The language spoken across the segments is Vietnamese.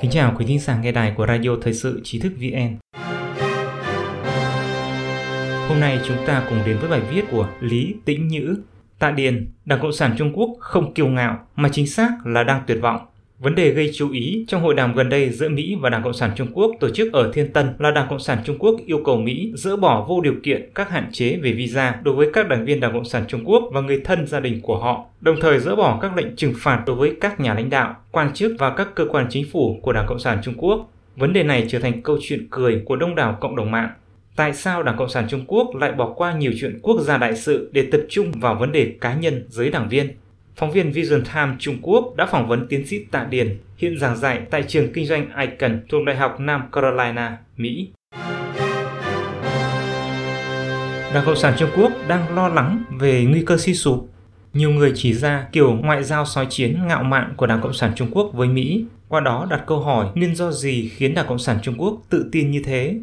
Kính chào quý thính giả nghe đài của Radio Thời sự Trí thức VN. Hôm nay chúng ta cùng đến với bài viết của Lý Tĩnh Nhữ. Tạ Điền, Đảng Cộng sản Trung Quốc không kiêu ngạo mà chính xác là đang tuyệt vọng. Vấn đề gây chú ý trong hội đàm gần đây giữa Mỹ và Đảng Cộng sản Trung Quốc tổ chức ở Thiên Tân là Đảng Cộng sản Trung Quốc yêu cầu Mỹ dỡ bỏ vô điều kiện các hạn chế về visa đối với các đảng viên Đảng Cộng sản Trung Quốc và người thân gia đình của họ, đồng thời dỡ bỏ các lệnh trừng phạt đối với các nhà lãnh đạo, quan chức và các cơ quan chính phủ của Đảng Cộng sản Trung Quốc. Vấn đề này trở thành câu chuyện cười của đông đảo cộng đồng mạng. Tại sao Đảng Cộng sản Trung Quốc lại bỏ qua nhiều chuyện quốc gia đại sự để tập trung vào vấn đề cá nhân giới đảng viên? Phóng viên Vision Time Trung Quốc đã phỏng vấn tiến sĩ Tạ Điền, hiện giảng dạy tại trường kinh doanh Icon thuộc Đại học Nam Carolina, Mỹ. Đảng Cộng sản Trung Quốc đang lo lắng về nguy cơ suy sụp. Nhiều người chỉ ra kiểu ngoại giao soi chiến ngạo mạn của Đảng Cộng sản Trung Quốc với Mỹ, qua đó đặt câu hỏi nguyên do gì khiến Đảng Cộng sản Trung Quốc tự tin như thế.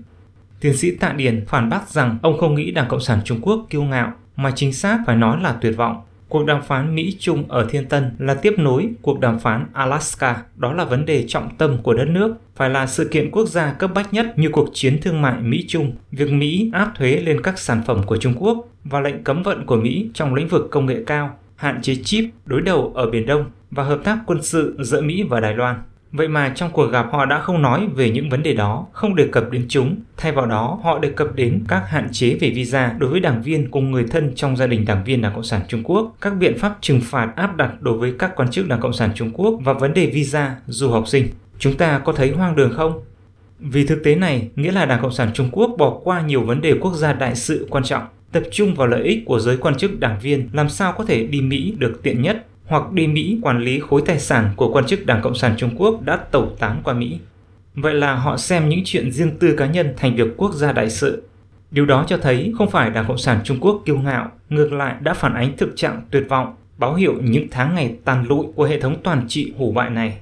Tiến sĩ Tạ Điền phản bác rằng ông không nghĩ Đảng Cộng sản Trung Quốc kiêu ngạo, mà chính xác phải nói là tuyệt vọng Cuộc đàm phán Mỹ-Trung ở Thiên Tân là tiếp nối cuộc đàm phán Alaska, đó là vấn đề trọng tâm của đất nước, phải là sự kiện quốc gia cấp bách nhất như cuộc chiến thương mại Mỹ-Trung, việc Mỹ áp thuế lên các sản phẩm của Trung Quốc và lệnh cấm vận của Mỹ trong lĩnh vực công nghệ cao, hạn chế chip đối đầu ở Biển Đông và hợp tác quân sự giữa Mỹ và Đài Loan. Vậy mà trong cuộc gặp họ đã không nói về những vấn đề đó, không đề cập đến chúng. Thay vào đó, họ đề cập đến các hạn chế về visa đối với đảng viên cùng người thân trong gia đình đảng viên Đảng Cộng sản Trung Quốc, các biện pháp trừng phạt áp đặt đối với các quan chức Đảng Cộng sản Trung Quốc và vấn đề visa du học sinh. Chúng ta có thấy hoang đường không? Vì thực tế này nghĩa là Đảng Cộng sản Trung Quốc bỏ qua nhiều vấn đề quốc gia đại sự quan trọng, tập trung vào lợi ích của giới quan chức đảng viên làm sao có thể đi Mỹ được tiện nhất hoặc đi Mỹ quản lý khối tài sản của quan chức Đảng Cộng sản Trung Quốc đã tẩu tán qua Mỹ. Vậy là họ xem những chuyện riêng tư cá nhân thành việc quốc gia đại sự. Điều đó cho thấy không phải Đảng Cộng sản Trung Quốc kiêu ngạo, ngược lại đã phản ánh thực trạng tuyệt vọng, báo hiệu những tháng ngày tàn lụi của hệ thống toàn trị hủ bại này.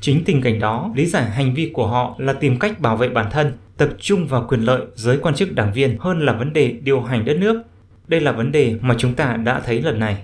Chính tình cảnh đó lý giải hành vi của họ là tìm cách bảo vệ bản thân, tập trung vào quyền lợi giới quan chức đảng viên hơn là vấn đề điều hành đất nước. Đây là vấn đề mà chúng ta đã thấy lần này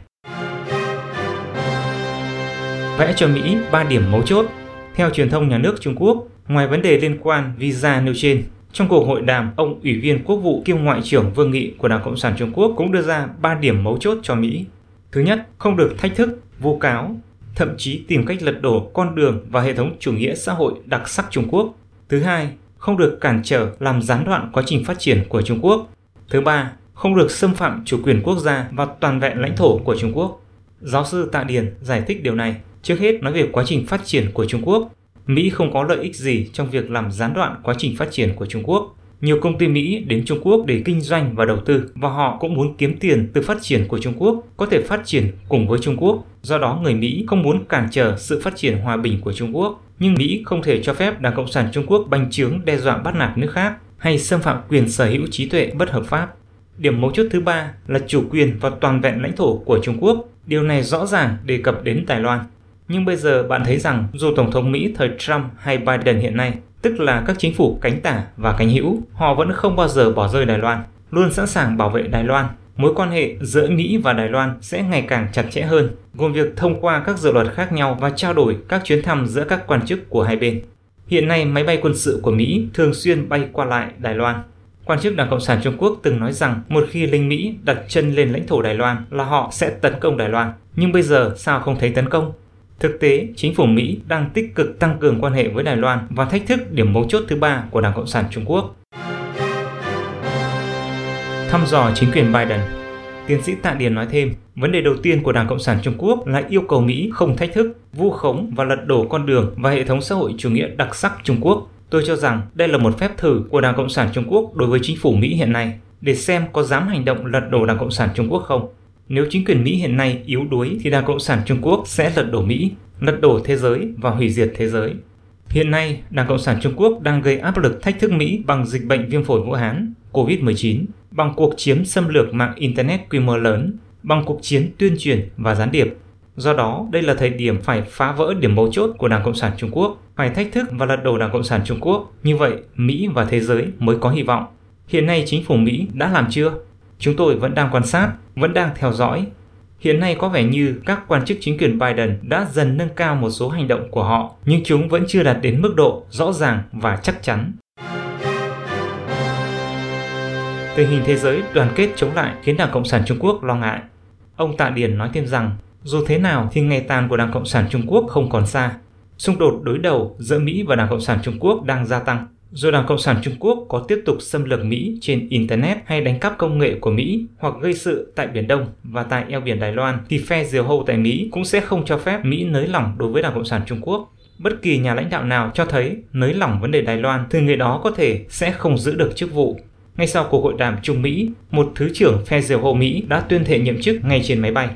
vẽ cho Mỹ 3 điểm mấu chốt. Theo truyền thông nhà nước Trung Quốc, ngoài vấn đề liên quan visa nêu trên, trong cuộc hội đàm, ông Ủy viên Quốc vụ kiêm Ngoại trưởng Vương Nghị của Đảng Cộng sản Trung Quốc cũng đưa ra 3 điểm mấu chốt cho Mỹ. Thứ nhất, không được thách thức, vu cáo, thậm chí tìm cách lật đổ con đường và hệ thống chủ nghĩa xã hội đặc sắc Trung Quốc. Thứ hai, không được cản trở làm gián đoạn quá trình phát triển của Trung Quốc. Thứ ba, không được xâm phạm chủ quyền quốc gia và toàn vẹn lãnh thổ của Trung Quốc. Giáo sư Tạ Điền giải thích điều này. Trước hết nói về quá trình phát triển của Trung Quốc. Mỹ không có lợi ích gì trong việc làm gián đoạn quá trình phát triển của Trung Quốc. Nhiều công ty Mỹ đến Trung Quốc để kinh doanh và đầu tư và họ cũng muốn kiếm tiền từ phát triển của Trung Quốc, có thể phát triển cùng với Trung Quốc. Do đó người Mỹ không muốn cản trở sự phát triển hòa bình của Trung Quốc, nhưng Mỹ không thể cho phép Đảng Cộng sản Trung Quốc bành trướng đe dọa bắt nạt nước khác hay xâm phạm quyền sở hữu trí tuệ bất hợp pháp. Điểm mấu chốt thứ ba là chủ quyền và toàn vẹn lãnh thổ của Trung Quốc. Điều này rõ ràng đề cập đến Đài Loan. Nhưng bây giờ bạn thấy rằng dù Tổng thống Mỹ thời Trump hay Biden hiện nay, tức là các chính phủ cánh tả và cánh hữu, họ vẫn không bao giờ bỏ rơi Đài Loan, luôn sẵn sàng bảo vệ Đài Loan. Mối quan hệ giữa Mỹ và Đài Loan sẽ ngày càng chặt chẽ hơn, gồm việc thông qua các dự luật khác nhau và trao đổi các chuyến thăm giữa các quan chức của hai bên. Hiện nay, máy bay quân sự của Mỹ thường xuyên bay qua lại Đài Loan. Quan chức Đảng Cộng sản Trung Quốc từng nói rằng một khi lính Mỹ đặt chân lên lãnh thổ Đài Loan là họ sẽ tấn công Đài Loan. Nhưng bây giờ sao không thấy tấn công? Thực tế, chính phủ Mỹ đang tích cực tăng cường quan hệ với Đài Loan và thách thức điểm mấu chốt thứ ba của Đảng Cộng sản Trung Quốc. Thăm dò chính quyền Biden Tiến sĩ Tạ Điền nói thêm, vấn đề đầu tiên của Đảng Cộng sản Trung Quốc là yêu cầu Mỹ không thách thức, vu khống và lật đổ con đường và hệ thống xã hội chủ nghĩa đặc sắc Trung Quốc. Tôi cho rằng đây là một phép thử của Đảng Cộng sản Trung Quốc đối với chính phủ Mỹ hiện nay để xem có dám hành động lật đổ Đảng Cộng sản Trung Quốc không. Nếu chính quyền Mỹ hiện nay yếu đuối thì Đảng Cộng sản Trung Quốc sẽ lật đổ Mỹ, lật đổ thế giới và hủy diệt thế giới. Hiện nay, Đảng Cộng sản Trung Quốc đang gây áp lực thách thức Mỹ bằng dịch bệnh viêm phổi Vũ Hán, COVID-19, bằng cuộc chiếm xâm lược mạng Internet quy mô lớn, bằng cuộc chiến tuyên truyền và gián điệp. Do đó, đây là thời điểm phải phá vỡ điểm mấu chốt của Đảng Cộng sản Trung Quốc, phải thách thức và lật đổ Đảng Cộng sản Trung Quốc. Như vậy, Mỹ và thế giới mới có hy vọng. Hiện nay chính phủ Mỹ đã làm chưa? Chúng tôi vẫn đang quan sát, vẫn đang theo dõi. Hiện nay có vẻ như các quan chức chính quyền Biden đã dần nâng cao một số hành động của họ, nhưng chúng vẫn chưa đạt đến mức độ rõ ràng và chắc chắn. Tình hình thế giới đoàn kết chống lại khiến Đảng Cộng sản Trung Quốc lo ngại. Ông Tạ Điền nói thêm rằng, dù thế nào thì ngày tàn của Đảng Cộng sản Trung Quốc không còn xa. Xung đột đối đầu giữa Mỹ và Đảng Cộng sản Trung Quốc đang gia tăng. Dù Đảng Cộng sản Trung Quốc có tiếp tục xâm lược Mỹ trên Internet hay đánh cắp công nghệ của Mỹ hoặc gây sự tại Biển Đông và tại eo biển Đài Loan, thì phe diều hâu tại Mỹ cũng sẽ không cho phép Mỹ nới lỏng đối với Đảng Cộng sản Trung Quốc. Bất kỳ nhà lãnh đạo nào cho thấy nới lỏng vấn đề Đài Loan thì người đó có thể sẽ không giữ được chức vụ. Ngay sau cuộc hội đàm Trung Mỹ, một thứ trưởng phe diều hâu Mỹ đã tuyên thệ nhậm chức ngay trên máy bay.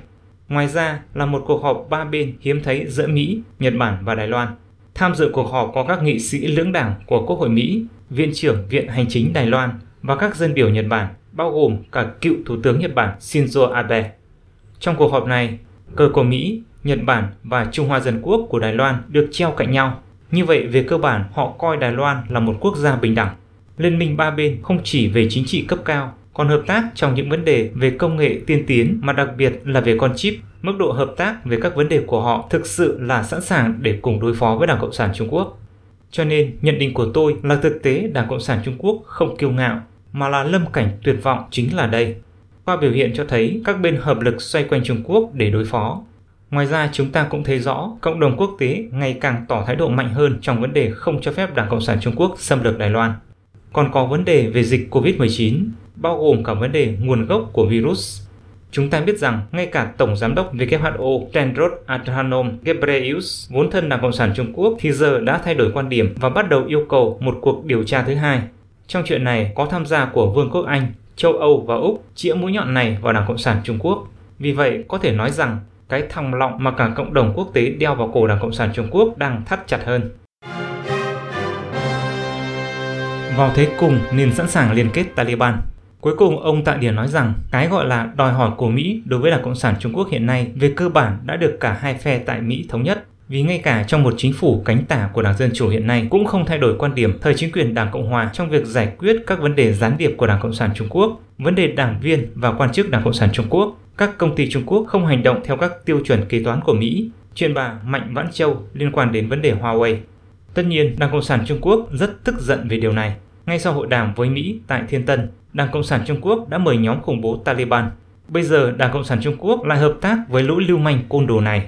Ngoài ra là một cuộc họp ba bên hiếm thấy giữa Mỹ, Nhật Bản và Đài Loan. Tham dự cuộc họp có các nghị sĩ lưỡng đảng của Quốc hội Mỹ, Viện trưởng Viện Hành chính Đài Loan và các dân biểu Nhật Bản, bao gồm cả cựu Thủ tướng Nhật Bản Shinzo Abe. Trong cuộc họp này, cờ của Mỹ, Nhật Bản và Trung Hoa Dân Quốc của Đài Loan được treo cạnh nhau. Như vậy, về cơ bản, họ coi Đài Loan là một quốc gia bình đẳng. Liên minh ba bên không chỉ về chính trị cấp cao, còn hợp tác trong những vấn đề về công nghệ tiên tiến mà đặc biệt là về con chip. Mức độ hợp tác về các vấn đề của họ thực sự là sẵn sàng để cùng đối phó với Đảng Cộng sản Trung Quốc. Cho nên, nhận định của tôi là thực tế Đảng Cộng sản Trung Quốc không kiêu ngạo, mà là lâm cảnh tuyệt vọng chính là đây. Qua biểu hiện cho thấy các bên hợp lực xoay quanh Trung Quốc để đối phó. Ngoài ra, chúng ta cũng thấy rõ cộng đồng quốc tế ngày càng tỏ thái độ mạnh hơn trong vấn đề không cho phép Đảng Cộng sản Trung Quốc xâm lược Đài Loan. Còn có vấn đề về dịch COVID-19, bao gồm cả vấn đề nguồn gốc của virus. Chúng ta biết rằng ngay cả Tổng Giám đốc WHO Tedros Adhanom Ghebreyesus, vốn thân Đảng Cộng sản Trung Quốc, thì giờ đã thay đổi quan điểm và bắt đầu yêu cầu một cuộc điều tra thứ hai. Trong chuyện này có tham gia của Vương quốc Anh, châu Âu và Úc chĩa mũi nhọn này vào Đảng Cộng sản Trung Quốc. Vì vậy, có thể nói rằng cái thòng lọng mà cả cộng đồng quốc tế đeo vào cổ Đảng Cộng sản Trung Quốc đang thắt chặt hơn. Vào thế cùng nên sẵn sàng liên kết Taliban. Cuối cùng, ông Tạ Điền nói rằng cái gọi là đòi hỏi của Mỹ đối với Đảng Cộng sản Trung Quốc hiện nay về cơ bản đã được cả hai phe tại Mỹ thống nhất. Vì ngay cả trong một chính phủ cánh tả của Đảng Dân Chủ hiện nay cũng không thay đổi quan điểm thời chính quyền Đảng Cộng Hòa trong việc giải quyết các vấn đề gián điệp của Đảng Cộng sản Trung Quốc, vấn đề đảng viên và quan chức Đảng Cộng sản Trung Quốc. Các công ty Trung Quốc không hành động theo các tiêu chuẩn kế toán của Mỹ. Chuyện bà Mạnh Vãn Châu liên quan đến vấn đề Huawei. Tất nhiên, Đảng Cộng sản Trung Quốc rất tức giận về điều này. Ngay sau hội đàm với Mỹ tại Thiên Tân, Đảng Cộng sản Trung Quốc đã mời nhóm khủng bố Taliban. Bây giờ Đảng Cộng sản Trung Quốc lại hợp tác với lũ lưu manh côn đồ này.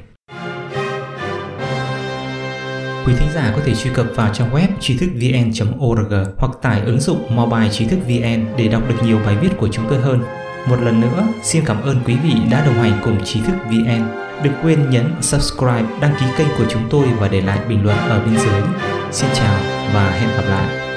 Quý thính giả có thể truy cập vào trang web trí thức vn.org hoặc tải ứng dụng mobile trí thức vn để đọc được nhiều bài viết của chúng tôi hơn. Một lần nữa, xin cảm ơn quý vị đã đồng hành cùng trí thức VN. Đừng quên nhấn subscribe, đăng ký kênh của chúng tôi và để lại bình luận ở bên dưới. Xin chào và hẹn gặp lại.